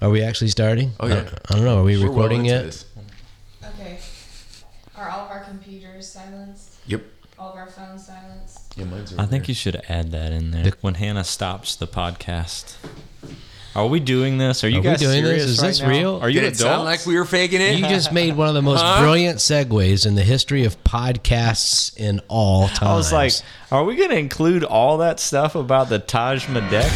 Are we actually starting? Oh, yeah. I, I don't know. Are we We're well recording into yet? this. Okay. Are all of our computers silenced? Yep. All of our phones silenced? Yeah, mine's I think you should add that in there The- when Hannah stops the podcast. Are we doing this? Are you Are guys doing this? serious Is right this now? real? Are you Did it adults? sound like we were faking it? You just made one of the most Huh? brilliant segues in the history of podcasts in all time. I was like, are we going to include all that stuff about the Taj Mahal?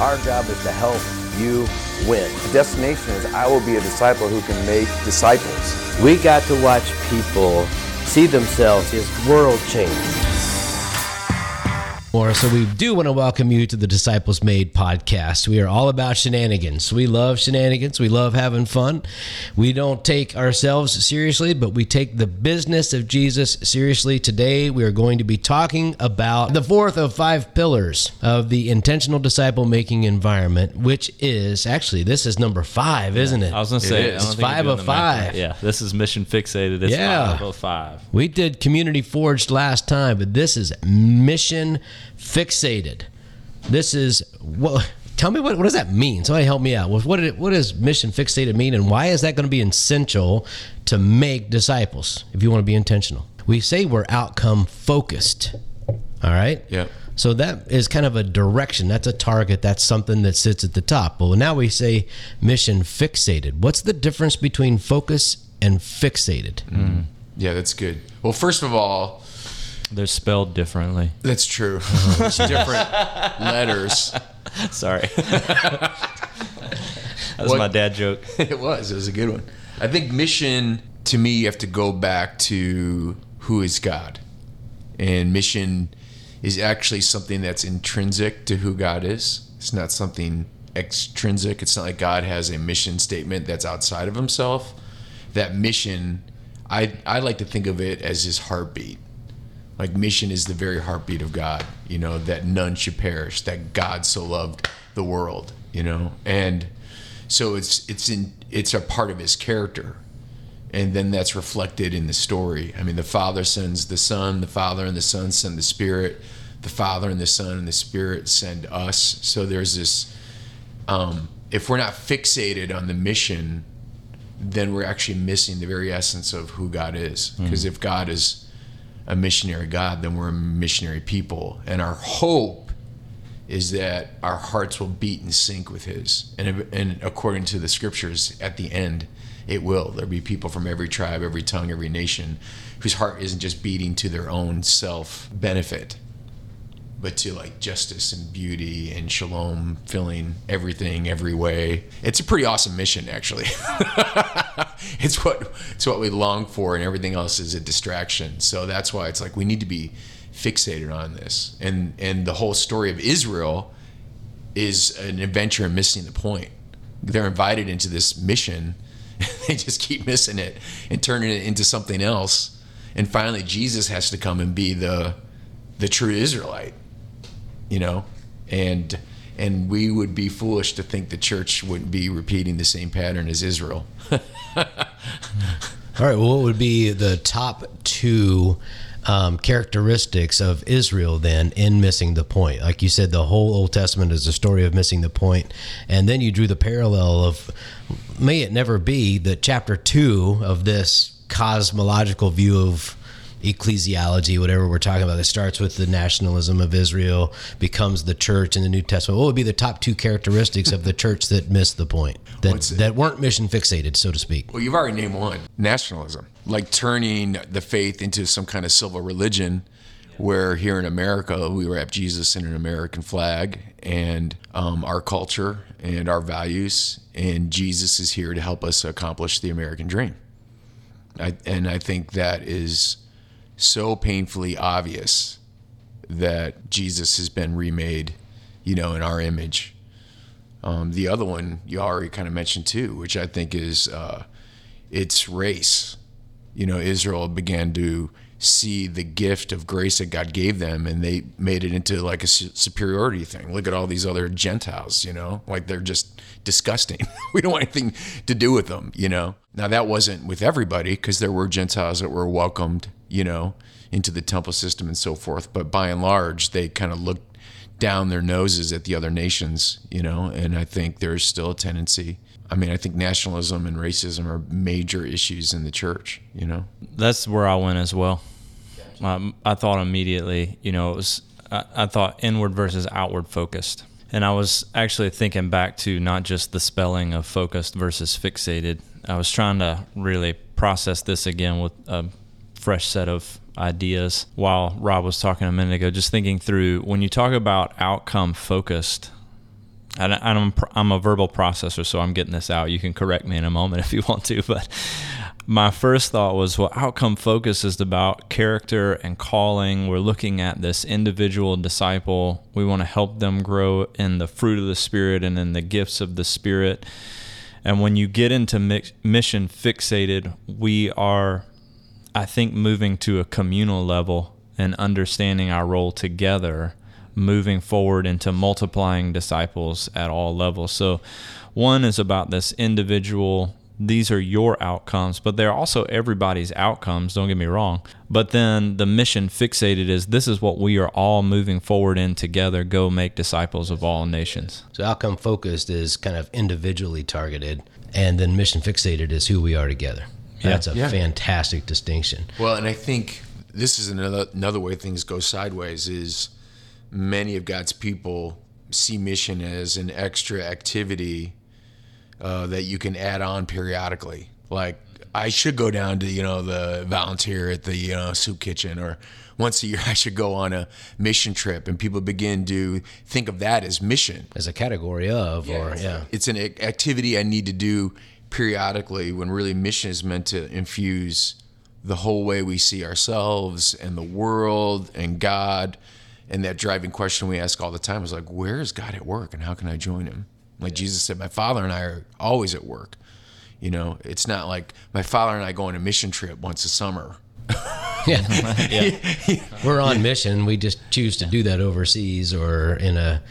Our job is to help you win. The destination is I will be a disciple who can make disciples. We got to watch people see themselves as world changers. More. So we do want to welcome you to the Disciples Made podcast. We are all about shenanigans. We love shenanigans. We love having fun. We don't take ourselves seriously, but we take the business of Jesus seriously. Today we are going to be talking about the fourth of five pillars of the intentional disciple making environment, which is actually this is number five, isn't it? I was going to say, is. I don't It's five of the math five. Yeah, this is mission fixated. It's Yeah. five of five. We did community forged last time, but this is mission fixated. This is what. Tell me what, what does that mean? Somebody help me out. What what, did- what does mission fixated mean, and why is that going to be essential to make disciples if you want to be intentional? We say we're outcome focused. All right. Yep. So that is kind of a direction. That's a target. That's something that sits at the top. Well, now we say mission fixated. What's the difference between focus and fixated? Mm. Yeah, that's good. Well, first of all, They're spelled differently. that's true. Uh-huh. It's different letters. Sorry. That's What- my dad joke. it was. It was a good one. I think mission to me, you have to go back to who is God, and mission is actually something that's intrinsic to who God is. It's not something extrinsic. It's not like God has a mission statement that's outside of Himself. That mission, I I like to think of it as His heartbeat. Like mission is the very heartbeat of God. You know that none should perish. That God so loved the world. You know, and so it's it's in it's a part of his character and then that's reflected in the story i mean the father sends the son the father and the son send the spirit the father and the son and the spirit send us so there's this um, if we're not fixated on the mission then we're actually missing the very essence of who god is because if god is a missionary god then we're a missionary people. And our hope is that our hearts will beat in sync with his. And, and according to the scriptures at the end it will. There'll be people from every tribe every tongue every nation whose heart isn't just beating to their own self benefit but to like justice and beauty and shalom filling everything every way. It's a pretty awesome mission actually. It's what it's what we long for and everything else is a distraction. So that's why it's like we need to be fixated on this. And and the whole story of israel is an adventure in missing the point. They're invited into this mission. They just keep missing it and turning it into something else. And finally jesus has to come and be the the true israelite you know and and we would be foolish to think the church wouldn't be repeating the same pattern as israel All right. Well, what would be the top two um, characteristics of Israel then in missing the point? Like you said, the whole Old Testament is a story of missing the point, and then you drew the parallel of may it never be that chapter two of this cosmological view of ecclesiology, whatever we're talking about, that starts with the nationalism of Israel, becomes the church in the New Testament. What would be the top two characteristics of the church that missed the point, that that weren't mission fixated, so to speak? Well, you've already named one nationalism, like turning the faith into some kind of civil religion. Where here in America, we wrap Jesus in an American flag and um, our culture and our values, and Jesus is here to help us accomplish the American dream. I, and I think that is so painfully obvious that Jesus has been remade, you know, in our image. Um, the other one you already kind of mentioned too, which I think is uh, its race. You know, Israel began to see the gift of grace that God gave them, and they made it into like a superiority thing. Look at all these other Gentiles, you know, like they're just disgusting. we don't want anything to do with them, you know. Now that wasn't with everybody because there were Gentiles that were welcomed, you know, into the temple system and so forth. But by and large, they kind of looked down their noses at the other nations, you know, and I think there's still a tendency. I mean, I think nationalism and racism are major issues in the church, you know. That's where I went as well. Um, I thought immediately, you know, it was I, I thought inward versus outward focused. And I was actually thinking back to not just the spelling of focused versus fixated. I was trying to really process this again with a fresh set of ideas while Rob was talking a minute ago, just thinking through when you talk about outcome focused. And I'm, I'm a verbal processor, so I'm getting this out. You can correct me in a moment if you want to, but my first thought was, well, outcome focus is about character and calling. We're looking at this individual disciple. We want to help them grow in the fruit of the Spirit and in the gifts of the Spirit. And when you get into mission fixated, we are, I think, moving to a communal level and understanding our role together, moving forward into multiplying disciples at all levels. So, one is about this individual these are your outcomes, but they're also everybody's outcomes, don't get me wrong. But then the mission fixated is this is what we are all moving forward in together go make disciples of all nations. So outcome focused is kind of individually targeted, and then mission fixated is who we are together. That's a yeah. fantastic distinction. Well, and I think this is another another way things go sideways is many of God's people see mission as an extra activity uh, that you can add on periodically. Like I should go down to you know the volunteer at the you know, soup kitchen, or once a year I should go on a mission trip, and people begin to think of that as mission, as a category of, yeah, or it's, yeah, it's an activity I need to do periodically. When really mission is meant to infuse the whole way we see ourselves and the world and God. And that driving question we ask all the time is like, where is God at work, and how can I join Him? Like Jesus said, my father and I are always at work. You know, it's not like my father and I go on a mission trip once a summer. yeah. yeah. We're on mission. We just choose to do that overseas or in a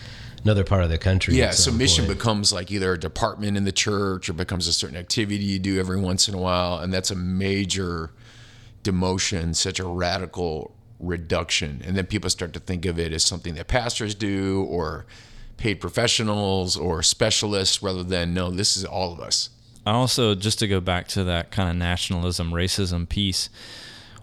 another part of the country. Yeah, so mission point. becomes like either a department in the church or becomes a certain activity you do every once in a while, and that's a major demotion, such a radical reduction. And then people start to think of it as something that pastors do or paid professionals or specialists rather than no, this is all of us. I also, just to go back to that kind of nationalism, racism piece,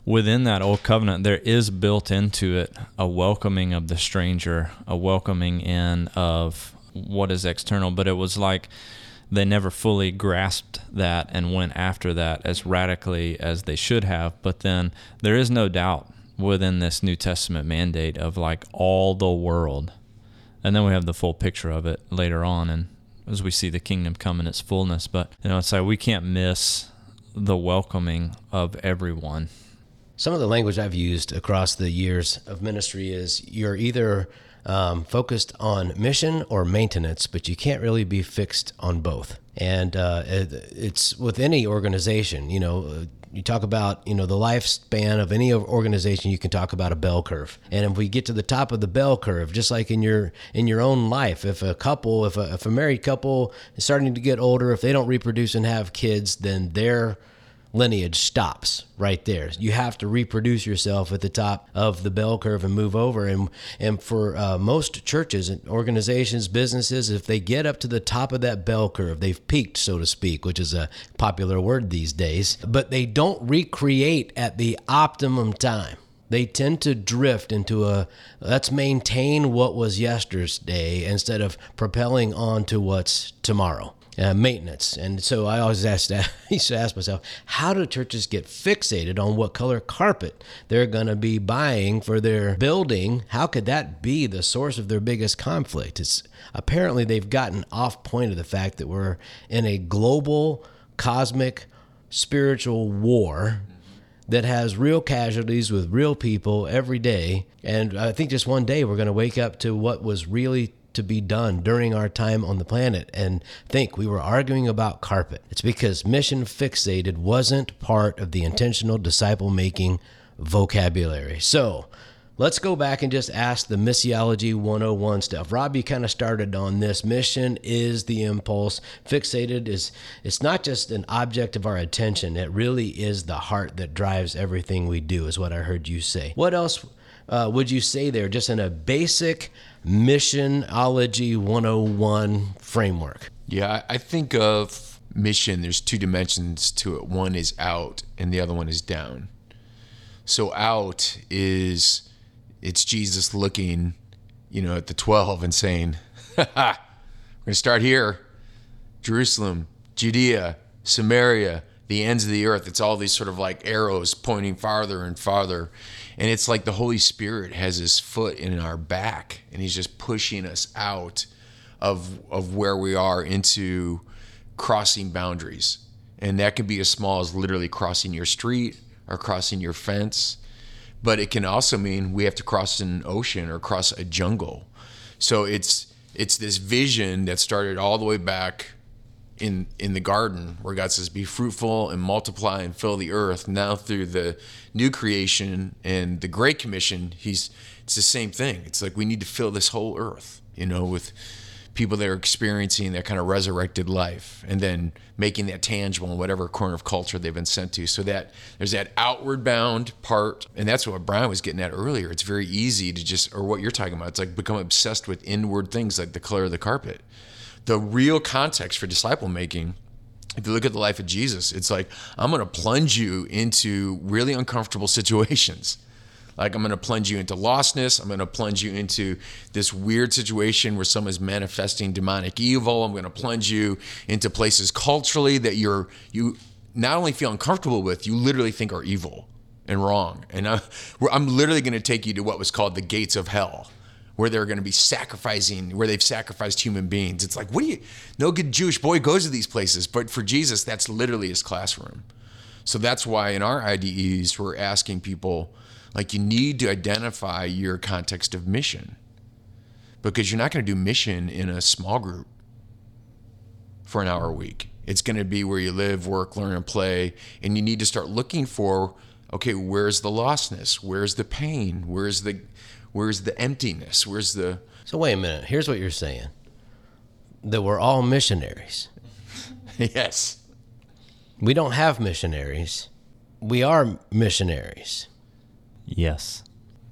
within that old covenant, there is built into it a welcoming of the stranger, a welcoming in of what is external. But it was like they never fully grasped that and went after that as radically as they should have. But then there is no doubt within this New Testament mandate of like all the world. And then we have the full picture of it later on and as we see the kingdom come in its fullness. But you know it's like we can't miss the welcoming of everyone. Some of the language i've used across the years of ministry is you're either um, focused on mission or maintenance but you can't really be fixed on both. And uh, it's with any organization you know you talk about you know the lifespan of any organization you can talk about a bell curve. And if we get to the top of the bell curve just like in your in your own life if a couple if a, if a married couple is starting to get older if they don't reproduce and have kids then they're lineage stops right there. You have to reproduce yourself at the top of the bell curve and move over. And and for uh, most churches and organizations, businesses, if they get up to the top of that bell curve, they've peaked, so to speak, which is a popular word these days. But they don't recreate at the optimum time they tend to drift into a let's maintain what was yesterday instead of propelling on to what's tomorrow uh, maintenance. And so I always ask that. I used to ask myself, how do churches get fixated on what color carpet they're going to be buying for their building? How could that be the source of their biggest conflict? It's apparently they've gotten off point of the fact that we're in a global, cosmic, spiritual war that has real casualties with real people every day. And I think just one day we're going to wake up to what was really to be done during our time on the planet and think we were arguing about carpet. It's because mission fixated wasn't part of the intentional disciple making vocabulary. So, let's go back and just ask the missiology 101 stuff. Rob, you kind of started on this. Mission is the impulse. Fixated is it's not just an object of our attention. It really is the heart that drives everything we do, is what I heard you say. What else uh, would you say there, just in a basic missionology 101 framework? Yeah, I think of mission, there's two dimensions to it. One is out, and the other one is down. So out is it's Jesus looking, you know, at the 12 and saying, we're going to start here. Jerusalem, Judea, Samaria, the ends of the earth. It's all these sort of like arrows pointing farther and farther. And it's like the Holy Spirit has his foot in our back and he's just pushing us out of of where we are into crossing boundaries. And that can be as small as literally crossing your street or crossing your fence. But it can also mean we have to cross an ocean or cross a jungle. So it's it's this vision that started all the way back in in the garden where God says be fruitful and multiply and fill the earth. Now through the new creation and the great commission he's it's the same thing. It's like we need to fill this whole earth you know with people that are experiencing that kind of resurrected life and then making that tangible in whatever corner of culture they've been sent to. So that there's that outward bound part and that's what brian was getting at earlier. It's very easy to just or what you're talking about it's like become obsessed with inward things like the color of the carpet the real context for disciple making if you look at the life of jesus it's like i'm going to plunge you into really uncomfortable situations like I'm going to plunge you into lostness. I'm going to plunge you into this weird situation where someone's manifesting demonic evil. I'm going to plunge you into places culturally that you're you not only feel uncomfortable with, you literally think are evil and wrong. And I, I'm literally going to take you to what was called the gates of hell, where they're going to be sacrificing, where they've sacrificed human beings. It's like, what do you? No good Jewish boy goes to these places, but for Jesus, that's literally his classroom. So that's why in our IDEs, we're asking people like you need to identify your context of mission because you're not going to do mission in a small group for an hour a week. It's going to be where you live, work, learn, and play. And you need to start looking for okay, where's the lostness? Where's the pain? Where's the where's the emptiness? Where's the So, wait a minute. Here's what you're saying that we're all missionaries. yes. We don't have missionaries, we are missionaries. Yes.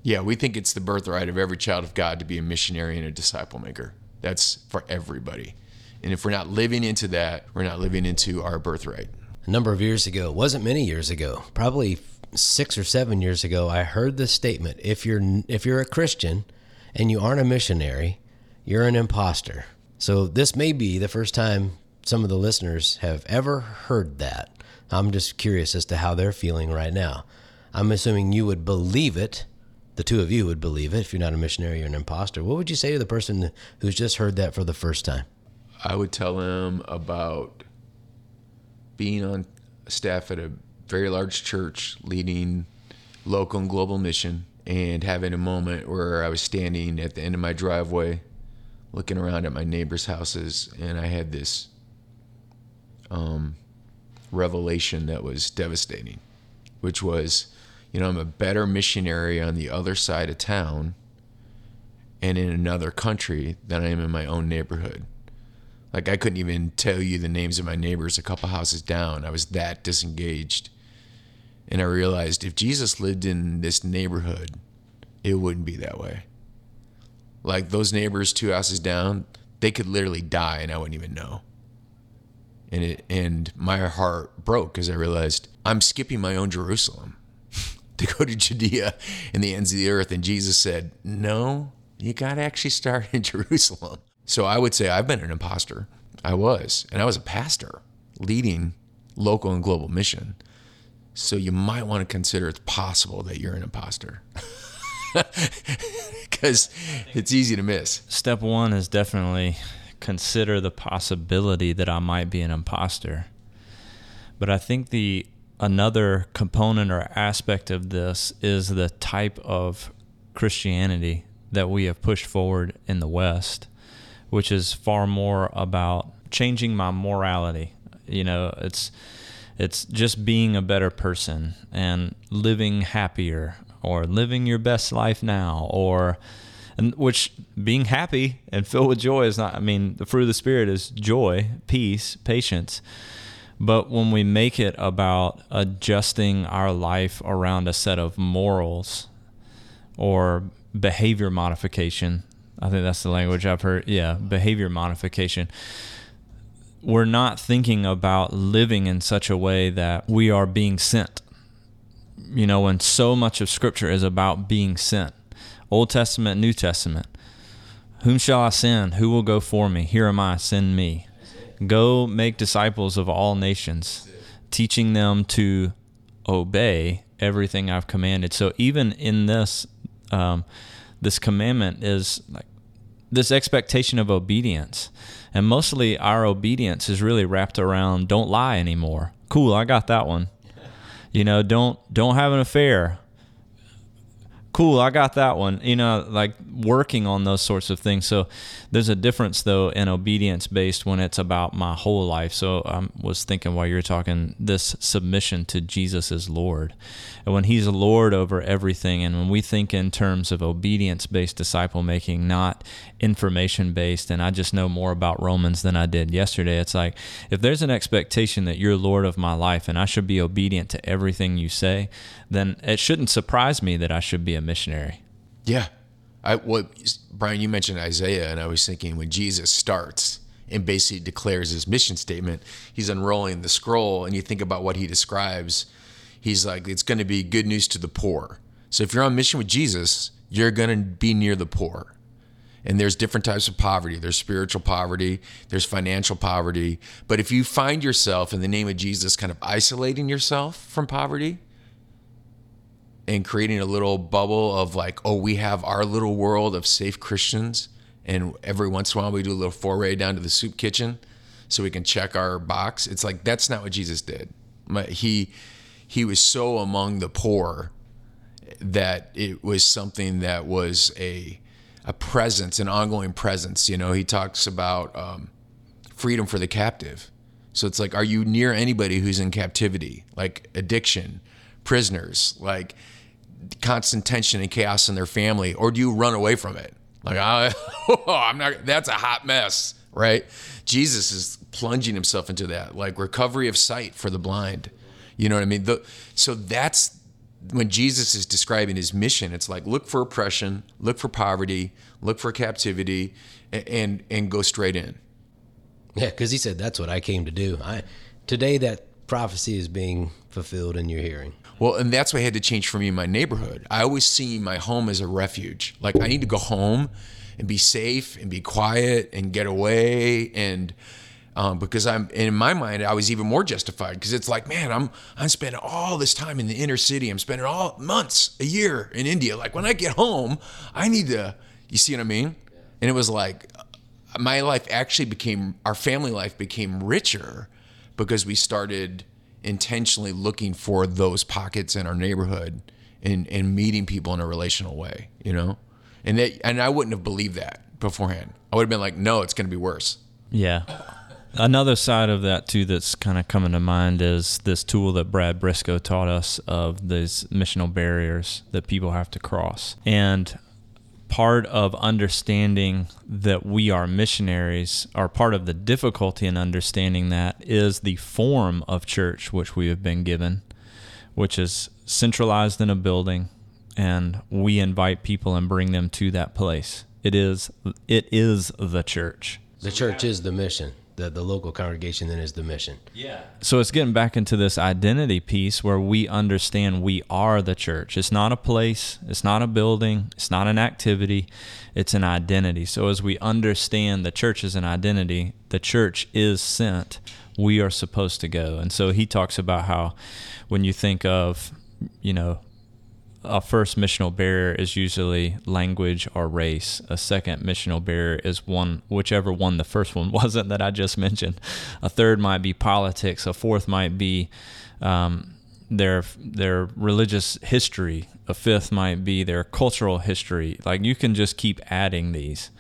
Yeah, we think it's the birthright of every child of God to be a missionary and a disciple maker. That's for everybody. And if we're not living into that, we're not living into our birthright. A number of years ago, it wasn't many years ago, probably six or seven years ago, I heard this statement: if you're if you're a Christian and you aren't a missionary, you're an imposter. So this may be the first time some of the listeners have ever heard that. I'm just curious as to how they're feeling right now. I'm assuming you would believe it. The two of you would believe it. If you're not a missionary, you're an imposter. What would you say to the person who's just heard that for the first time? I would tell them about being on staff at a very large church leading local and global mission and having a moment where I was standing at the end of my driveway looking around at my neighbors' houses and I had this um, revelation that was devastating, which was, you know, I'm a better missionary on the other side of town and in another country than I am in my own neighborhood. Like I couldn't even tell you the names of my neighbors a couple houses down. I was that disengaged. And I realized if Jesus lived in this neighborhood, it wouldn't be that way. Like those neighbors two houses down, they could literally die and I wouldn't even know. And it and my heart broke because I realized I'm skipping my own Jerusalem to go to Judea and the ends of the earth. And Jesus said, No, you got to actually start in Jerusalem. So I would say I've been an imposter. I was. And I was a pastor leading local and global mission. So you might want to consider it's possible that you're an imposter. Because it's easy to miss. Step one is definitely consider the possibility that I might be an imposter. But I think the another component or aspect of this is the type of Christianity that we have pushed forward in the West, which is far more about changing my morality. You know, it's it's just being a better person and living happier or living your best life now or and which being happy and filled with joy is not i mean the fruit of the spirit is joy peace patience but when we make it about adjusting our life around a set of morals or behavior modification. I think that's the language I've heard. Yeah, behavior modification. We're not thinking about living in such a way that we are being sent. You know, and so much of Scripture is about being sent. Old Testament, New Testament. Whom shall I send? Who will go for me? Here am I, send me. Go make disciples of all nations, teaching them to obey everything I've commanded. So even in this, um, this commandment is like this expectation of obedience, and mostly our obedience is really wrapped around don't lie anymore. Cool, I got that one. You know, don't don't have an affair. Cool i got that one. You know like working on those sorts of things. So there's a difference though in obedience based when it's about my whole life. So i was thinking while you're talking this submission to jesus as lord. And when he's lord over everything and when we think in terms of obedience based disciple making not information based and i just know more about romans than i did yesterday it's like if there's an expectation that you're lord of my life and i should be obedient to everything you say then it shouldn't surprise me that i should be a missionary. Yeah. I what Brian, you mentioned Isaiah, and I was thinking when Jesus starts and basically declares his mission statement, he's unrolling the scroll, and you think about what he describes. He's like, it's going to be good news to the poor. So if you're on mission with Jesus, you're going to be near the poor. And there's different types of poverty. There's spiritual poverty, there's financial poverty. But if you find yourself in the name of Jesus kind of isolating yourself from poverty, and creating a little bubble of like, oh, we have our little world of safe Christians. And every once in a while, we do a little foray down to the soup kitchen so we can check our box. It's like, that's not what Jesus did. He, he was so among the poor that it was something that was a, a presence, an ongoing presence. You know, he talks about um, freedom for the captive. So it's like, are you near anybody who's in captivity, like addiction, prisoners, like constant tension and chaos in their family, or do you run away from it? Like, I, I'm not. That's a hot mess, right? Jesus is plunging himself into that, like recovery of sight for the blind. You know what I mean? The, so that's when Jesus is describing his mission. It's like look for oppression, look for poverty, look for captivity, and and, and go straight in. Yeah, because he said that's what I came to do. I today that prophecy is being fulfilled in your hearing. Well, and that's what had to change for me in my neighborhood. I always see my home as a refuge. Like I need to go home and be safe and be quiet and get away and um, because I'm in my mind I was even more justified because it's like man I'm I'm spending all this time in the inner city I'm spending all months a year in India like when I get home I need to you see what I mean and it was like my life actually became our family life became richer because we started intentionally looking for those pockets in our neighborhood and, and meeting people in a relational way, you know? And that, and I wouldn't have believed that beforehand. I would have been like, no, it's going to be worse. Yeah. Another side of that too that's kind of coming to mind is this tool that Brad Brisco taught us of these missional barriers that people have to cross. And part of understanding that we are missionaries, or part of the difficulty in understanding that, is the form of church which we have been given, which is centralized in a building, and we invite people and bring them to that place. It is it is the church. The church is the mission the, the local congregation then is the mission. Yeah. So it's getting back into this identity piece where we understand we are the church. It's not a place, it's not a building, it's not an activity, it's an identity. So as we understand the church is an identity, the church is sent, we are supposed to go. And so he talks about how when you think of, you know, a first missional barrier is usually language or race. A second missional barrier is one, whichever one the first one wasn't that I just mentioned. A third might be politics. A fourth might be um, their their religious history. A fifth might be their cultural history. Like you can just keep adding these.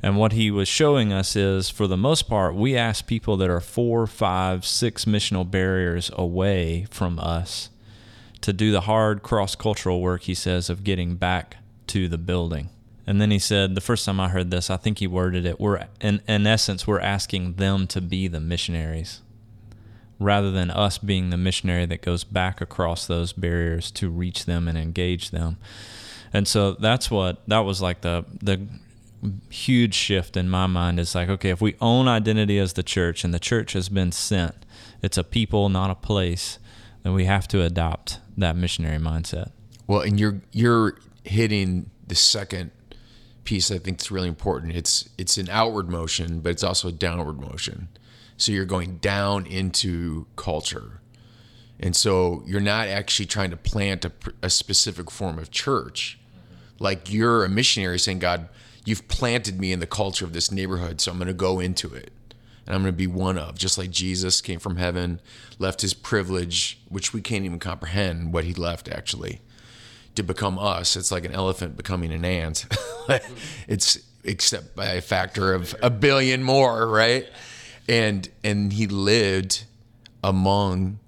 And what he was showing us is, for the most part, we ask people that are four, five, six missional barriers away from us to do the hard cross cultural work, he says, of getting back to the building. And then he said, the first time I heard this, I think he worded it, we're in, in essence, we're asking them to be the missionaries rather than us being the missionary that goes back across those barriers to reach them and engage them. And so that's what that was like the the huge shift in my mind is like okay if we own identity as the church and the church has been sent it's a people not a place then we have to adopt that missionary mindset Well, and you're you're hitting the second piece I think is really important. It's it's an outward motion, but it's also a downward motion. So you're going down into culture. And so you're not actually trying to plant a, a specific form of church. Like you're a missionary saying, God, you've planted me in the culture of this neighborhood, so I'm going to go into it. And I'm going to be one of, just like Jesus came from heaven, left his privilege, which we can't even comprehend what he left actually to become us. It's like an elephant becoming an ant. it's except by a factor of a billion more, right? And and he lived among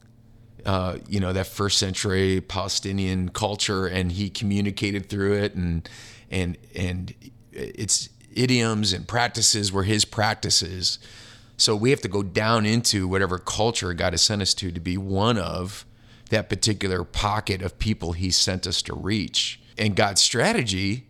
uh, you know that first century Palestinian culture, and he communicated through it, and and and its idioms and practices were his practices. So we have to go down into whatever culture God has sent us to to be one of that particular pocket of people he sent us to reach. And God's strategy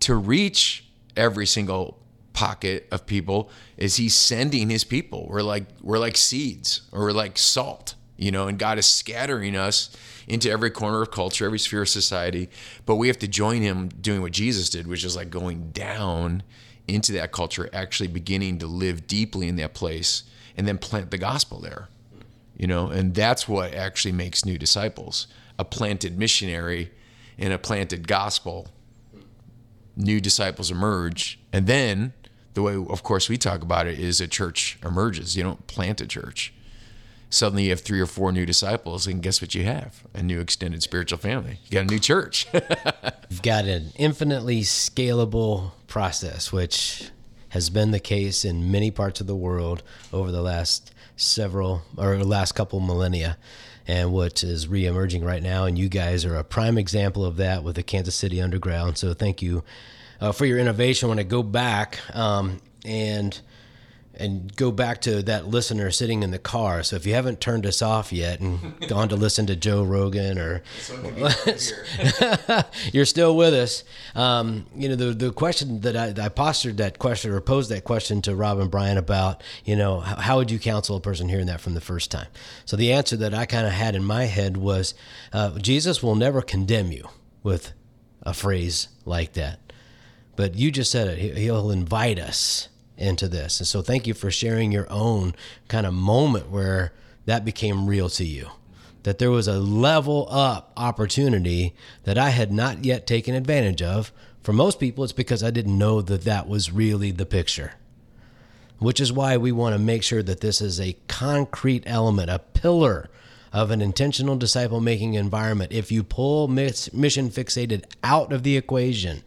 to reach every single pocket of people is he's sending his people. We're like we're like seeds or we're like salt, you know, and God is scattering us into every corner of culture, every sphere of society. But we have to join him doing what Jesus did, which is like going down into that culture, actually beginning to live deeply in that place and then plant the gospel there you know? And that's what actually makes new disciples a planted missionary and a planted gospel. New disciples emerge and then the way of course we talk about it is a church emerges. You don't plant a church. Suddenly you have three or four new disciples and guess what you have? A new extended spiritual family. You got a new church. You've got an infinitely scalable process, which has been the case in many parts of the world over the last several or last couple millennia. And what is reemerging right now and you guys are a prime example of that with the kansas city underground. So thank you uh, for your innovation. When i go back um, and and go back to that listener sitting in the car. So if you haven't turned us off yet and gone to listen to Joe Rogan or you're still with us, um, you know the the question that I, I postured that question or posed that question to Rob and Brian about, you know, how, how would you counsel a person hearing that from the first time? So the answer that I kind of had in my head was, uh, Jesus will never condemn you with a phrase like that, but you just said it. He- He'll invite us into this. And so thank you for sharing your own kind of moment where that became real to you. That there was a level up opportunity that I had not yet taken advantage of. For most people, it's because I didn't know that that was really the picture. Which is why we want to make sure that this is a concrete element, a pillar of an intentional disciple making environment. If you pull mission fixated out of the equation,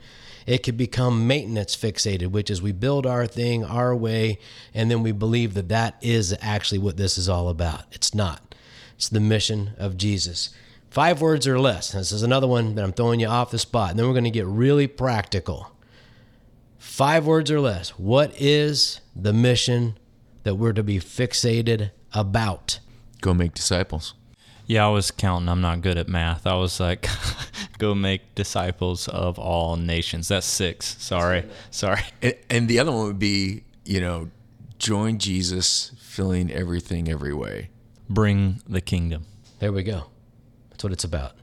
it could become maintenance fixated, which is we build our thing our way, and then we believe that that is actually what this is all about. It's not. It's the mission of Jesus. Five words or less. This is another one that I'm throwing you off the spot. And then we're going to get really practical. Five words or less. What is the mission that we're to be fixated about? go make disciples Yeah, I was counting. I'm not good at math. I was like, go make disciples of all nations. That's six. Sorry. Sorry. and, and the other one would be you know join jesus filling everything every way Bring the kingdom. There we go. That's what it's about.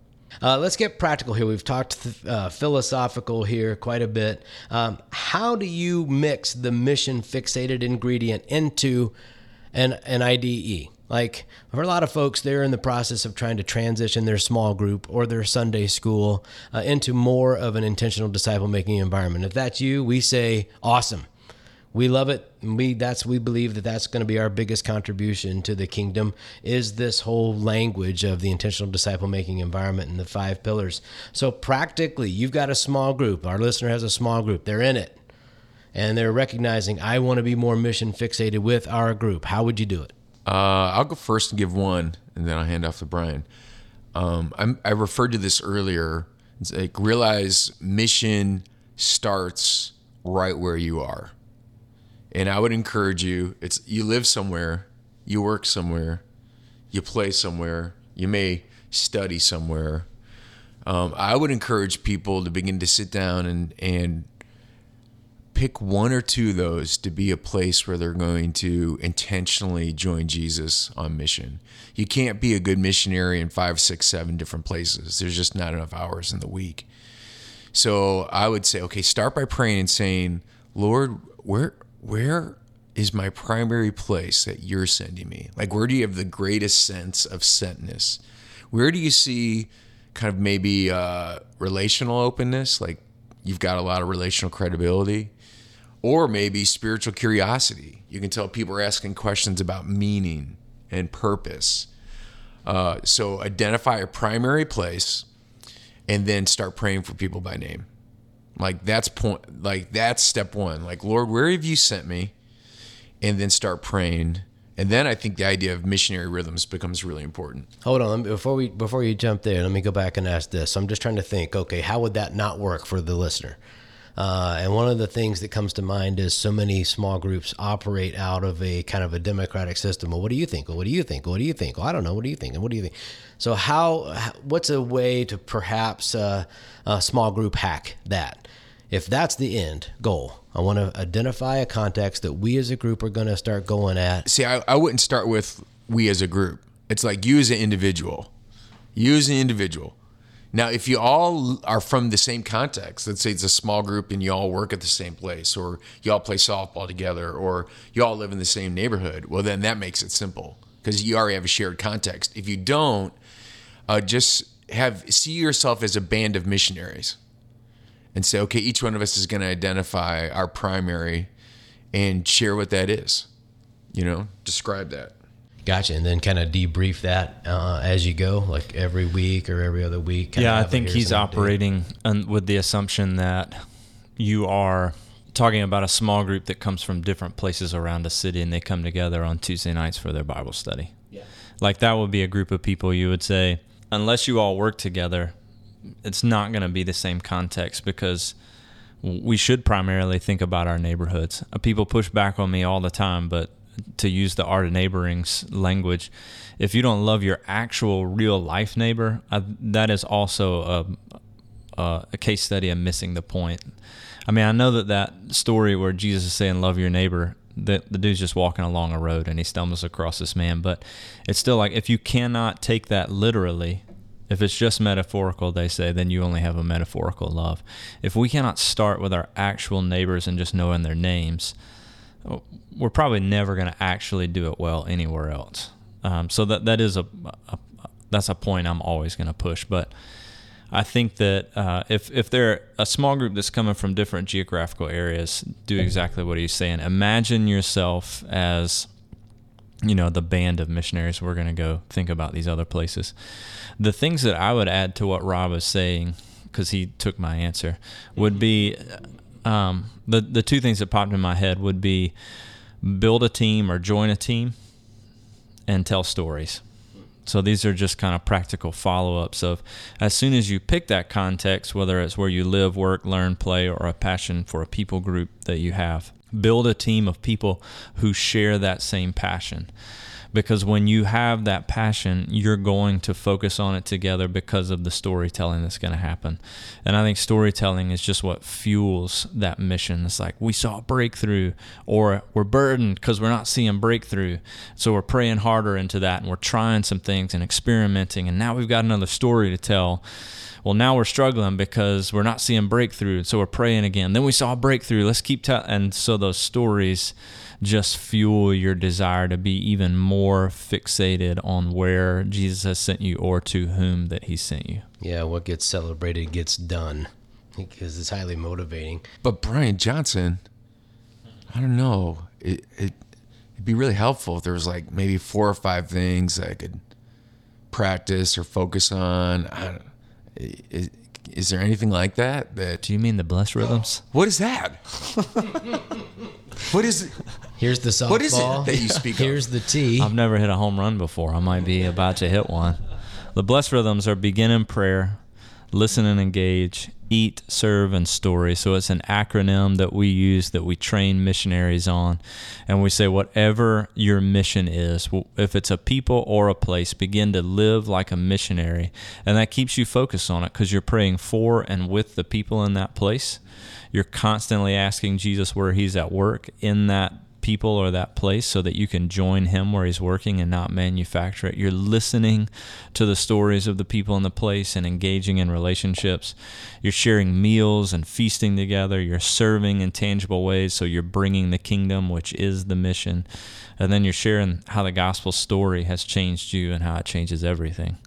Uh, let's get practical here. We've talked uh, philosophical here quite a bit. Um, how do you mix the mission fixated ingredient into an, an IDE? Like for a lot of folks, they're in the process of trying to transition their small group or their Sunday school uh, into more of an intentional disciple making environment. If that's you, we say awesome. We love it. We that's we believe that that's going to be our biggest contribution to the kingdom is this whole language of the intentional disciple making environment and the five pillars. So practically you've got a small group. Our listener has a small group. They're in it. And they're recognizing i want to be more mission fixated with our group. How would you do it Uh, I'll go first and give one, and then I'll hand off to Brian. Um, I referred to this earlier. It's like realize mission starts right where you are, and I would encourage you. It's you live somewhere, you work somewhere, you play somewhere, you may study somewhere. Um, I would encourage people to begin to sit down and and pick one or two of those to be a place where they're going to intentionally join Jesus on mission. You can't be a good missionary in five, six, seven different places. There's just not enough hours in the week. So I would say, okay, start by praying and saying, Lord, where where is my primary place that you're sending me? Like where do you have the greatest sense of sentness? Where do you see kind of maybe uh, relational openness? Like you've got a lot of relational credibility or maybe spiritual curiosity. You can tell people are asking questions about meaning and purpose. Uh, so identify a primary place, and then start praying for people by name. Like that's point. Like that's step one. Like Lord, where have you sent me? And then start praying. And then I think the idea of missionary rhythms becomes really important. Hold on, before we before you jump there, let me go back and ask this. I'm just trying to think. Okay, how would that not work for the listener? Uh, and one of the things that comes to mind is so many small groups operate out of a kind of a democratic system. Well, what do you think? Well, what do you think? What do you think? Well, I don't know. What do you think? And what do you think? So, how? What's a way to perhaps uh, a small group hack that? If that's the end goal, I want to identify a context that we as a group are going to start going at. See, I, I wouldn't start with we as a group. It's like you as an individual. You as an individual. Now, if you all are from the same context, let's say it's a small group and you all work at the same place, or you all play softball together, or you all live in the same neighborhood, well, then that makes it simple because you already have a shared context. If you don't, uh, just have see yourself as a band of missionaries and say, okay, each one of us is going to identify our primary and share what that is. You know, describe that. Gotcha, and then kind of debrief that uh, as you go, like every week or every other week. kinda yeah, I think he's operating un- with the assumption that you are talking about a small group that comes from different places around the city and they come together on Tuesday nights for their Bible study. Yeah. Like that would be a group of people you would say, unless you all work together, it's not going to be the same context because we should primarily think about our neighborhoods. Uh, People push back on me all the time, but to use the art of neighboring's language, if you don't love your actual real life neighbor, uh, that is also a, a, a case study of missing the point. I mean, I know that that story where Jesus is saying "love your neighbor," that the dude's just walking along a road and he stumbles across this man, but it's still like if you cannot take that literally, if it's just metaphorical, they say, then you only have a metaphorical love. If we cannot start with our actual neighbors and just knowing their names, we're probably never going to actually do it well anywhere else. Um, so that that is a, a that's a point I'm always going to push. But I think that uh, if if they're a small group that's coming from different geographical areas, do exactly what he's saying. Imagine yourself as you know the band of missionaries we're going to go think about these other places the things that i would add to what rob is saying because he took my answer would be um, the the two things that popped in my head would be build a team or join a team and tell stories. So these are just kind of practical follow-ups of as soon as you pick that context whether it's where you live work learn play or a passion for a people group that you have build a team of people who share that same passion because when you have that passion you're going to focus on it together because of the storytelling that's going to happen. And i think storytelling is just what fuels that mission. It's like we saw a breakthrough or we're burdened because we're not seeing breakthrough. So we're praying harder into that and we're trying some things and experimenting and now we've got another story to tell. Well now we're struggling because we're not seeing breakthrough so we're praying again. Then we saw a breakthrough. Let's keep telling and so those stories just fuel your desire to be even more fixated on where jesus has sent you or to whom that he sent you Yeah, what gets celebrated gets done because it's highly motivating. But Brian Johnson, I don't know. It, it it'd be really helpful if there was like maybe four or five things I could practice or focus on. I don't, is, is there anything like that? That do you mean the blessed rhythms what is that? what is it? Here's the softball. What is it that you speak of? Here's the tee. I've never hit a home run before. I might be about to hit one. The blessed rhythms are begin in prayer, listen and engage, eat, serve, and story. So it's an acronym that we use that we train missionaries on. And we say, whatever your mission is, if it's a people or a place, begin to live like a missionary. And that keeps you focused on it because you're praying for and with the people in that place. You're constantly asking Jesus where he's at work in that people or that place so that you can join him where he's working and not manufacture it. You're listening to the stories of the people in the place and engaging in relationships. You're sharing meals and feasting together. You're serving in tangible ways. So you're bringing the kingdom, which is the mission. And then you're sharing how the gospel story has changed you and how it changes everything.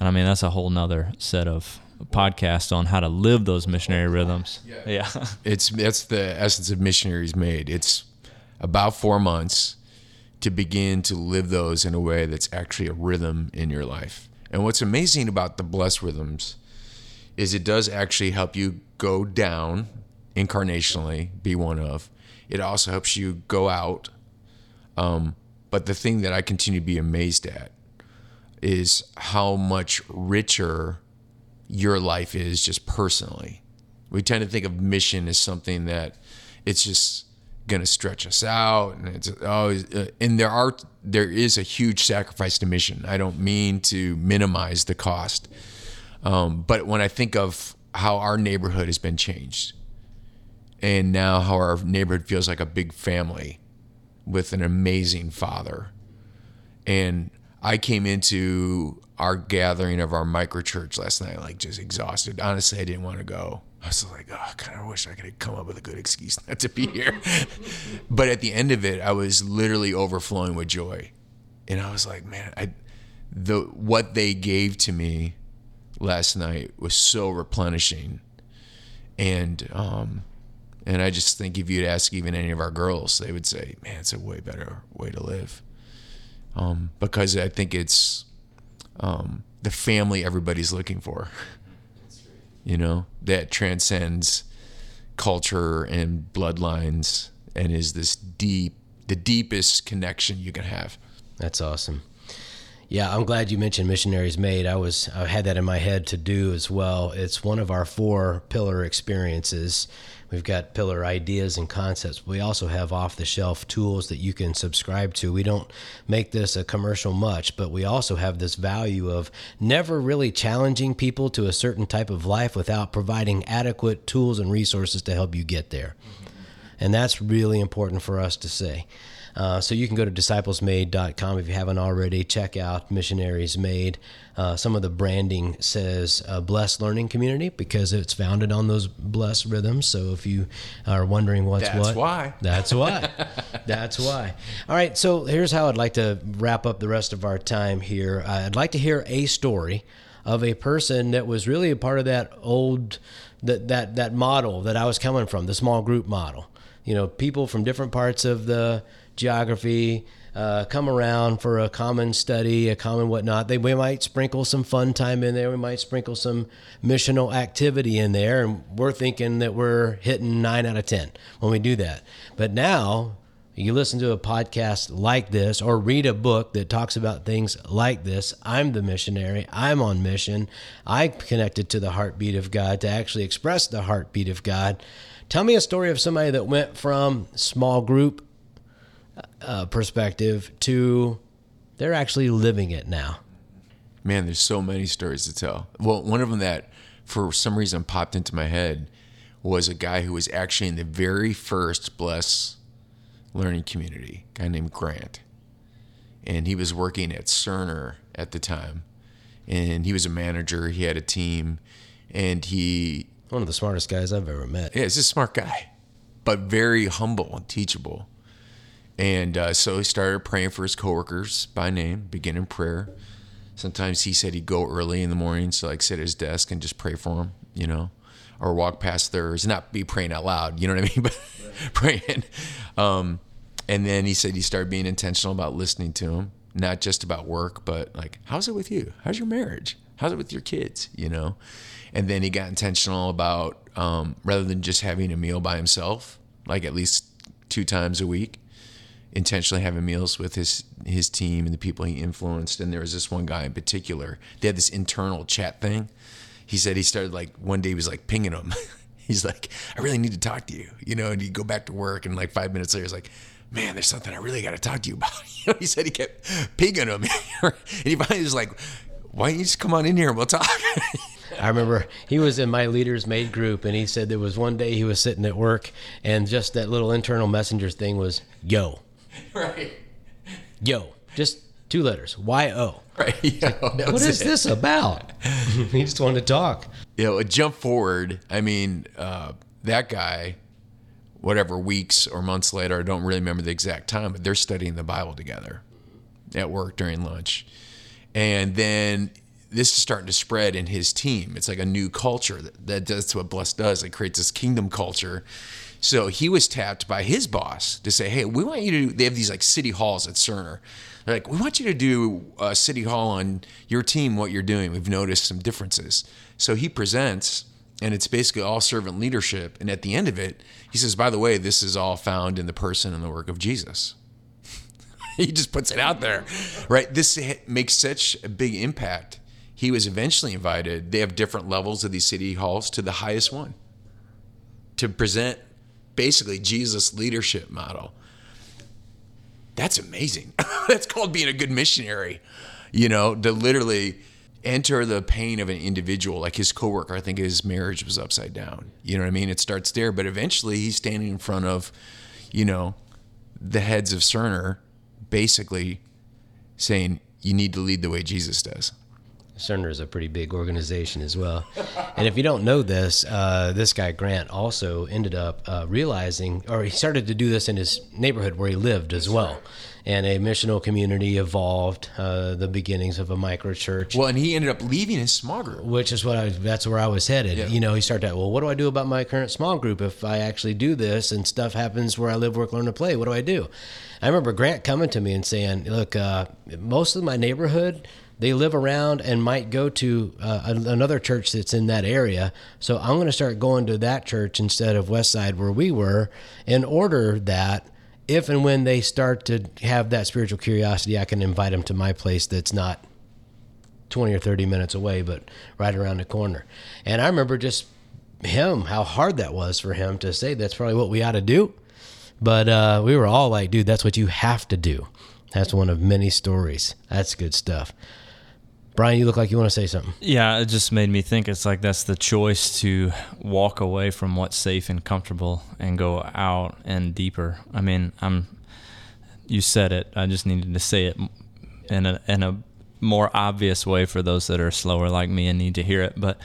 And I mean, that's a whole nother set of podcast on how to live those missionary rhythms. Yeah. yeah. It's that's the essence of missionaries made. It's about four months to begin to live those in a way that's actually a rhythm in your life. And what's amazing about the blessed rhythms is it does actually help you go down incarnationally, be one of. It also helps you go out. Um, but the thing that I continue to be amazed at is how much richer your life is just personally. We tend to think of mission as something that it's just going to stretch us out and it's uh, and there are there is a huge sacrifice to mission. I don't mean to minimize the cost um, but when i think of how our neighborhood has been changed and now how our neighborhood feels like a big family with an amazing father and i came into our gathering of our micro church last night like just exhausted. Honestly i didn't want to go I was like, oh, I kind of wish I could have come up with a good excuse not to be here. but at the end of it, I was literally overflowing with joy, and I was like, man, I the what they gave to me last night was so replenishing, and um, and I just think if you'd ask even any of our girls, they would say, man, it's a way better way to live, um, because I think it's um, the family everybody's looking for you know, that transcends culture and bloodlines and is this deep, the deepest connection you can have. That's awesome. Yeah, I'm glad you mentioned missionaries made. I was I had that in my head to do as well. It's one of our four pillar experiences We've got pillar ideas and concepts. We also have off the shelf tools that you can subscribe to. We don't make this a commercial much, but we also have this value of never really challenging people to a certain type of life without providing adequate tools and resources to help you get there. And that's really important for us to say. Uh, so you can go to disciplesmade.com if you haven't already. Check out Missionaries Made. Uh, some of the branding says uh, Blessed Learning Community because it's founded on those blessed rhythms. So if you are wondering what's that's what, why. That's why. that's why. All right. So here's how I'd like to wrap up the rest of our time here. I'd like to hear a story of a person that was really a part of that old that that that model that I was coming from, the small group model. You know, people from different parts of the geography, uh, come around for a common study, a common whatnot. They we might sprinkle some fun time in there. We might sprinkle some missional activity in there, and we're thinking that we're hitting nine out of ten when we do that. But now you listen to a podcast like this or read a book that talks about things like this. I'm the missionary. I'm on mission. I connected to the heartbeat of God to actually express the heartbeat of God. Tell me a story of somebody that went from small group uh, perspective to they're actually living it now. Man, there's so many stories to tell. Well, one of them that for some reason popped into my head was a guy who was actually in the very first Bless learning community, a guy named Grant. And he was working at Cerner at the time. And he was a manager, he had a team, and he. One of the smartest guys I've ever met. Yeah, he's a smart guy, but very humble and teachable. And uh, so he started praying for his coworkers by name, beginning prayer. Sometimes he said he'd go early in the morning, so like sit at his desk and just pray for them, you know, or walk past theirs, not be praying out loud, you know what I mean, but praying. Um, and then he said he started being intentional about listening to him, not just about work, but like, how's it with you? How's your marriage? How's it with your kids? You know, and then he got intentional about um, rather than just having a meal by himself, like at least two times a week intentionally having meals with his his team and the people he influenced. And there was this one guy in particular. They had this internal chat thing. he said he started like one day he was like pinging him. He's like, I really need to talk to you, you know, and you go back to work and like five minutes later, he's like, man, there's something I really got to talk to you about. You know, he said he kept pinging him and he finally was like, why don't you just come on in here and we'll talk? I remember he was in my leader's made group, and he said there was one day he was sitting at work, and just that little internal messenger thing was yo, right. yo, just two letters, Y O. Right. Yeah, that What is it. this about? he just wanted to talk. you know, a jump forward. I mean, uh, that guy, whatever weeks or months later, I don't really remember the exact time, but they're studying the Bible together at work during lunch. And then this is starting to spread in his team. It's like a new culture that, that that's what Bless does. It creates this kingdom culture. So he was tapped by his boss to say, "Hey, we want you to." Do, they have these like city halls at Cerner. They're like, "We want you to do a city hall on your team. What you're doing. We've noticed some differences." So he presents, and it's basically all servant leadership. And at the end of it, he says, "By the way, this is all found in the person and the work of Jesus." he just puts it out there, right? This makes such a big impact. He was eventually invited. They have different levels of these city halls to the highest one to present basically Jesus' leadership model. That's amazing. That's called being a good missionary, you know, to literally enter the pain of an individual. Like his coworker, I think his marriage was upside down. You know what I mean? It starts there, but eventually he's standing in front of, you know, the heads of Cerner, basically saying, you need to lead the way Jesus does. Cerner is a pretty big organization as well. And if you don't know this, uh, this guy Grant also ended up uh, realizing, or he started to do this in his neighborhood where he lived as well. And a missional community evolved, uh, the beginnings of a micro church. Well, and he ended up leaving his small group. which is what I that's where I was headed. Yeah. You know, he started out, well, what do I do about my current small group if I actually do this and stuff happens where I live, work, learn, and play? What do I do? I remember Grant coming to me and saying, look, uh, most of my neighborhood, they live around and might go to uh, another church that's in that area. So I'm going to start going to that church instead of West Side where we were in order that if and when they start to have that spiritual curiosity, I can invite them to my place that's not 20 or 30 minutes away, but right around the corner. And I remember just him, how hard that was for him to say that's probably what we ought to do. But uh, we were all like, dude, that's what you have to do. That's one of many stories. That's good stuff. Brian, you look like you want to say something. Yeah, it just made me think it's like that's the choice to walk away from what's safe and comfortable and go out and deeper. I mean, I'm you said it. I just needed to say it in a in a more obvious way for those that are slower like me and need to hear it. But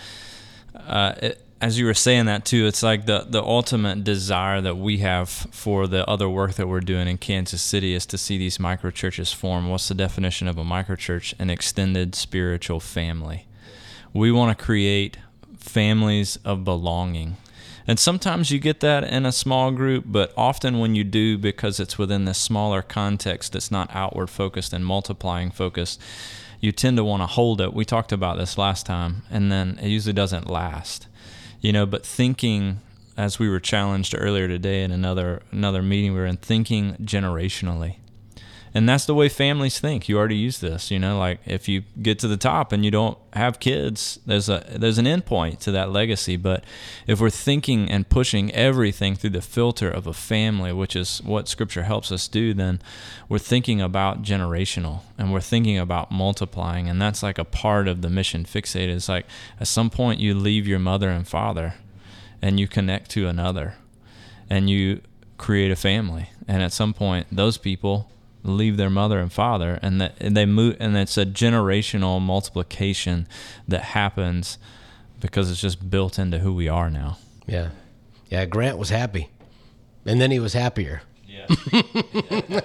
uh, it, as you were saying that too, it's like the the ultimate desire that we have for the other work that we're doing in Kansas City is to see these micro churches form. What's the definition of a micro church? An extended spiritual family. We want to create families of belonging. And sometimes you get that in a small group, but often when you do, because it's within this smaller context that's not outward focused and multiplying focused, you tend to want to hold it. We talked about this last time, and then it usually doesn't last. You know, but thinking as we were challenged earlier today in another another meeting we were in thinking generationally and that's the way families think. You already use this you know like if you get to the top and you don't have kids there's a there's an end point to that legacy. But if we're thinking and pushing everything through the filter of a family which is what scripture helps us do then we're thinking about generational and we're thinking about multiplying. And that's like a part of the mission fixated. It's like at some point you leave your mother and father and you connect to another and you create a family. And at some point those people leave their mother and father and that and they move and it's a generational multiplication that happens because it's just built into who we are now Yeah. Yeah, Grant was happy. And then he was happier. yeah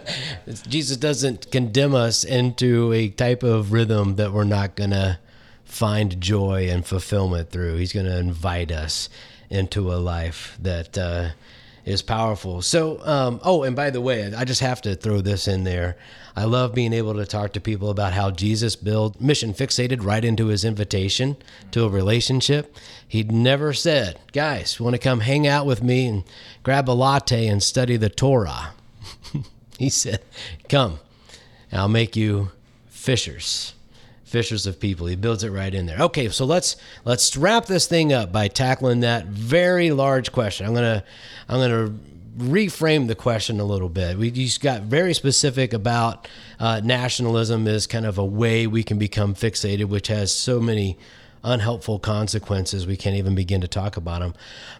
Jesus doesn't condemn us into a type of rhythm that we're not to find joy and fulfillment through. He's to invite us into a life that uh, is powerful. So, um, oh, and by the way, I just have to throw this in there. I love being able to talk to people about how Jesus built mission fixated right into his invitation to a relationship. He'd never said, guys, want to come hang out with me and grab a latte and study the Torah. he said, come, I'll make you fishers. Fishers of people. He builds it right in there. Okay, so let's let's wrap this thing up by tackling that very large question. I'm gonna I'm gonna reframe the question a little bit. We just got very specific about uh, nationalism as kind of a way we can become fixated, which has so many unhelpful consequences we can't even begin to talk about them.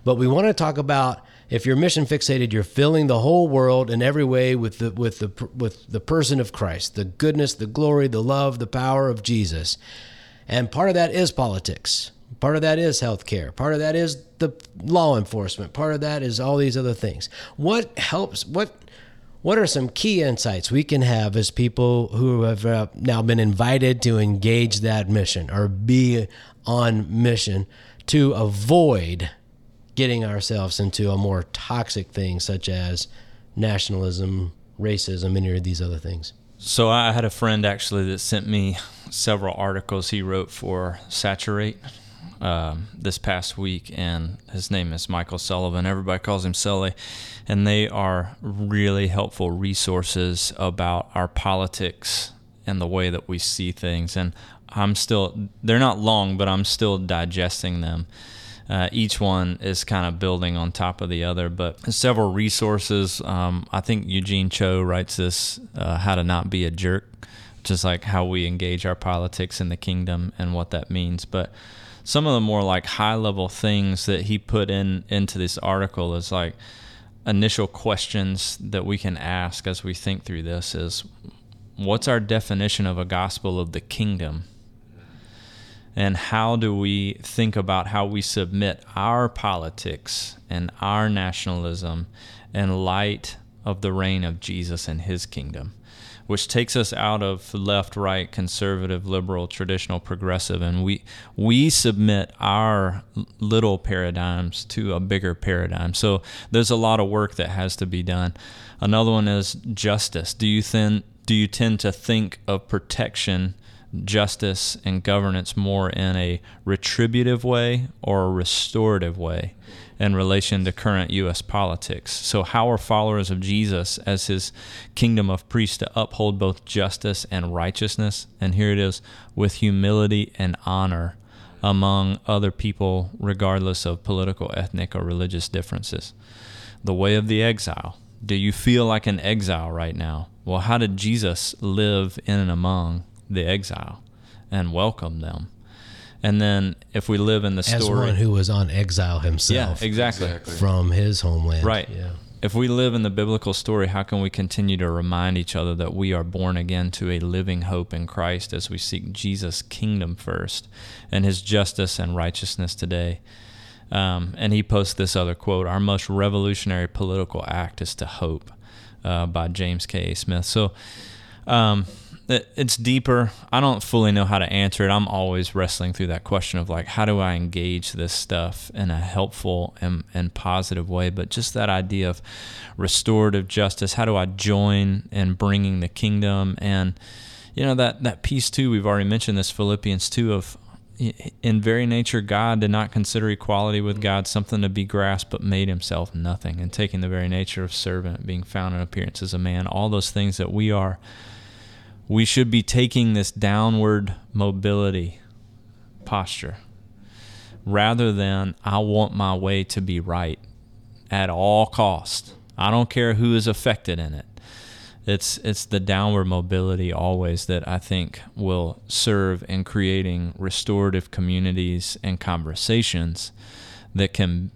But we want to talk about if you're mission fixated, you're filling the whole world in every way with the with the with the person of Christ, the goodness, the glory, the love, the power of Jesus. And part of that is politics. Part of that is healthcare. Part of that is the law enforcement. Part of that is all these other things. What helps? What what are some key insights we can have as people who have uh, now been invited to engage that mission or be on mission to avoid getting ourselves into a more toxic thing such as nationalism, racism, any of these other things? So I had a friend actually that sent me several articles he wrote for Saturate um, this past week, and his name is Michael Sullivan. Everybody calls him Sully, and they are really helpful resources about our politics and the way that we see things. And I'm still, they're not long, but I'm still digesting them. Uh, each one is kind of building on top of the other, but several resources. Um, I think Eugene Cho writes this uh, How to Not Be a Jerk, just like how we engage our politics in the kingdom and what that means. But some of the more like high level things that he put in into this article is like initial questions that we can ask as we think through this is what's our definition of a gospel of the kingdom and how do we think about how we submit our politics and our nationalism in light of the reign of Jesus and his kingdom, which takes us out of left, right, conservative, liberal, traditional, progressive, and we we submit our little paradigms to a bigger paradigm. So there's a lot of work that has to be done. Another one is justice. Do you then do you tend to think of protection? Justice and governance more in a retributive way or a restorative way in relation to current U.S. politics. So, how are followers of Jesus as his kingdom of priests to uphold both justice and righteousness? And here it is with humility and honor among other people, regardless of political, ethnic, or religious differences. The way of the exile. Do you feel like an exile right now? Well, how did Jesus live in and among the exile and welcome them. And then if we live in the As story, one who was on exile himself yeah, exactly. Exactly. from his homeland. Right. Yeah. If we live in the biblical story, how can we continue to remind each other that we are born again to a living hope in Christ as we seek Jesus' kingdom first and his justice and righteousness today? Um, and he posts this other quote Our most revolutionary political act is to hope uh, by James K. A. Smith. So, um, it- it's deeper. I don't fully know how to answer it. I'm always wrestling through that question of like, how do I engage this stuff in a helpful and, and positive way? But just that idea of restorative justice. How do I join in bringing the kingdom? And you know that that piece too. We've already mentioned this Philippians two of in very nature, God did not consider equality with God something to be grasped, but made himself nothing, and taking the very nature of servant, being found in appearance as a man, all those things that we are we should be taking this downward mobility posture rather than I want my way to be right at all cost. I don't care who is affected in it. It's it's the downward mobility always that I think will serve in creating restorative communities and conversations that can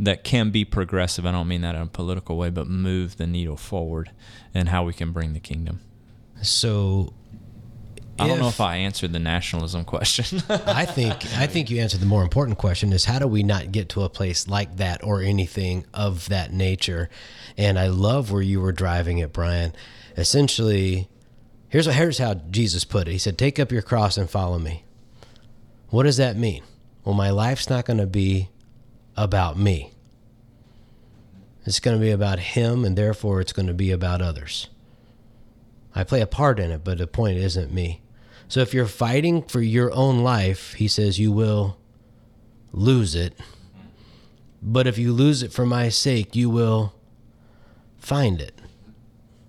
that can be progressive. I don't mean that in a political way, but move the needle forward and how we can bring the kingdom. So I don't know if I answered the nationalism question. I think I think you answered the more important question is how do we not get to a place like that or anything of that nature? And I love where you were driving it, Brian. Essentially, here's what here's how Jesus put it. He said, "Take up your cross and follow me." What does that mean? Well, my life's not going to be about me. It's going to be about him and therefore it's going to be about others. I play a part in it, but the point isn't me. So if you're fighting for your own life, he says you will lose it. But if you lose it for my sake, you will find it.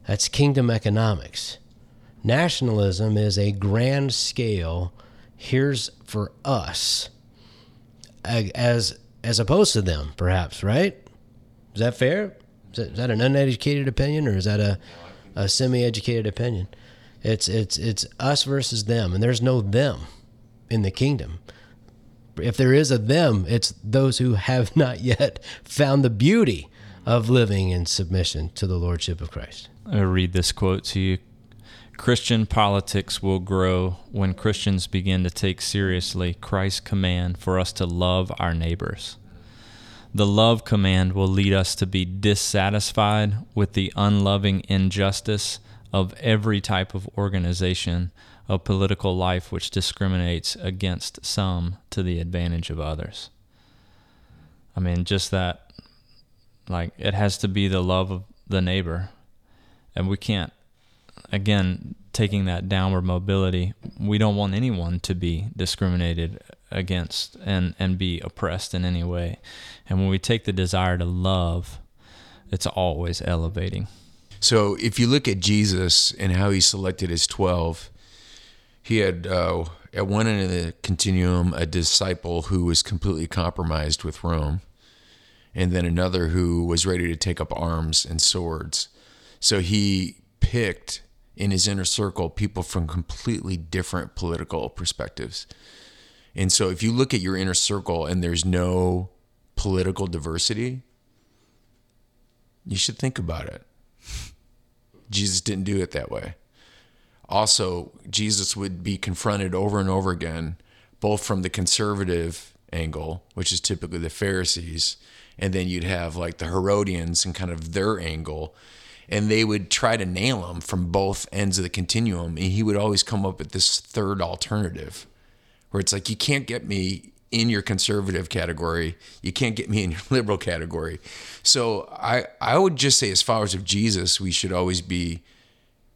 That's kingdom economics. Nationalism is a grand scale. Here's for us, as as opposed to them, perhaps. Right? Is that fair? Is that, is that an uneducated opinion, or is that a, a semi-educated opinion? It's it's it's us versus them, and there's no them in the kingdom. If there is a them, it's those who have not yet found the beauty of living in submission to the lordship of Christ. I read this quote to you. Christian politics will grow when Christians begin to take seriously Christ's command for us to love our neighbors. The love command will lead us to be dissatisfied with the unloving injustice of every type of organization of political life which discriminates against some to the advantage of others. I mean, just that, like, it has to be the love of the neighbor. And we can't, again, taking that downward mobility, we don't want anyone to be discriminated against and, and be oppressed in any way. And when we take the desire to love, it's always elevating. So if you look at Jesus and how he selected his 12, he had uh, at one end of the continuum a disciple who was completely compromised with Rome, and then another who was ready to take up arms and swords. So he picked in his inner circle people from completely different political perspectives. And so if you look at your inner circle and there's no political diversity, you should think about it. Jesus didn't do it that way. Also, Jesus would be confronted over and over again, both from the conservative angle, which is typically the Pharisees, and then you'd have like the Herodians and kind of their angle. And they would try to nail him from both ends of the continuum. And he would always come up with this third alternative where it's like, you can't get me in your conservative category. You can't get me in your liberal category. So I, I would just say, as followers of Jesus, we should always be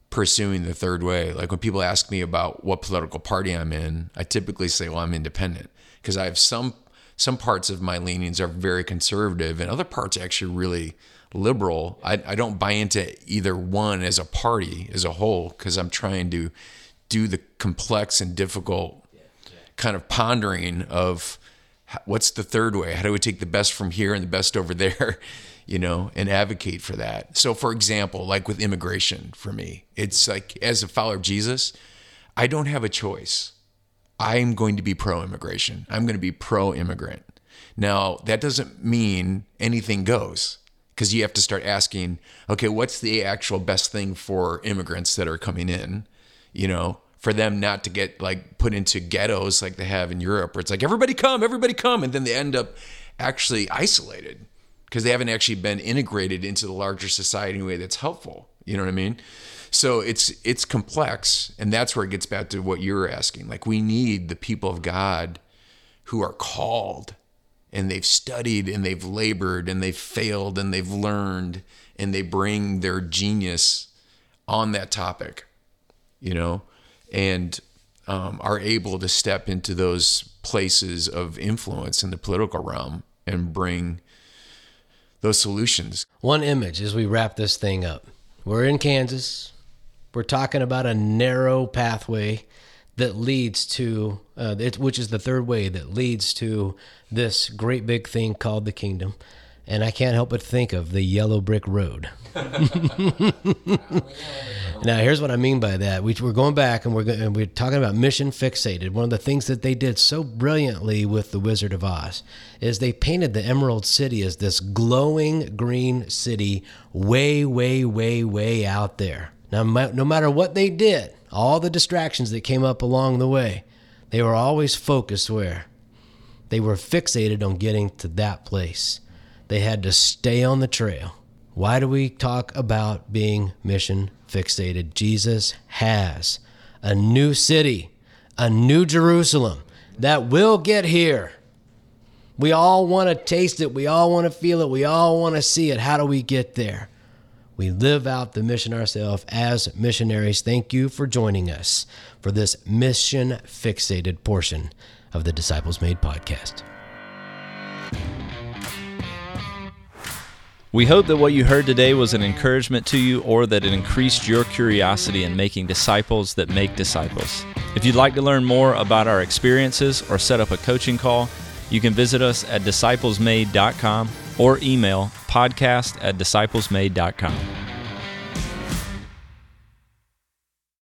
pursuing the third way. Like when people ask me about what political party I'm in, I typically say, well, I'm independent because I have some some parts of my leanings are very conservative and other parts actually really liberal. I, I don't buy into either one as a party as a whole because I'm trying to do the complex and difficult kind of pondering of what's the third way? How do we take the best from here and the best over there, you know, and advocate for that? So, for example, like with immigration for me, it's like as a follower of Jesus, I don't have a choice. I'm going to be pro immigration, I'm going to be pro immigrant. Now, that doesn't mean anything goes because you have to start asking, okay, what's the actual best thing for immigrants that are coming in? You know, for them not to get like put into ghettos like they have in Europe, where it's like everybody come, everybody come, and then they end up actually isolated because they haven't actually been integrated into the larger society in a way that's helpful. You know what I mean? So it's it's complex, and that's where it gets back to what you're asking. Like we need the people of God who are called and they've studied and they've labored and they've failed and they've learned and they bring their genius on that topic, you know, and um, are able to step into those places of influence in the political realm and bring those solutions. One image as we wrap this thing up. We're in Kansas. We're talking about a narrow pathway that leads to, uh, it, which is the third way that leads to this great big thing called the kingdom. And I can't help but think of the yellow brick road. now, here's what I mean by that. We, we're going back and we're, and we're talking about mission fixated. One of the things that they did so brilliantly with The Wizard of Oz is they painted the Emerald City as this glowing green city way, way, way, way out there. Now, no matter what they did, all the distractions that came up along the way, they were always focused where? They were fixated on getting to that place. They had to stay on the trail. Why do we talk about being mission fixated? Jesus has a new city, a new Jerusalem that will get here. We all want to taste it. We all want to feel it. We all want to see it. How do we get there? We live out the mission ourselves as missionaries. Thank you for joining us for this mission fixated portion of the Disciples Made podcast. We hope that what you heard today was an encouragement to you or that it increased your curiosity in making disciples that make disciples. If you'd like to learn more about our experiences or set up a coaching call, you can visit us at disciplesmade.com or email podcast at disciplesmade.com.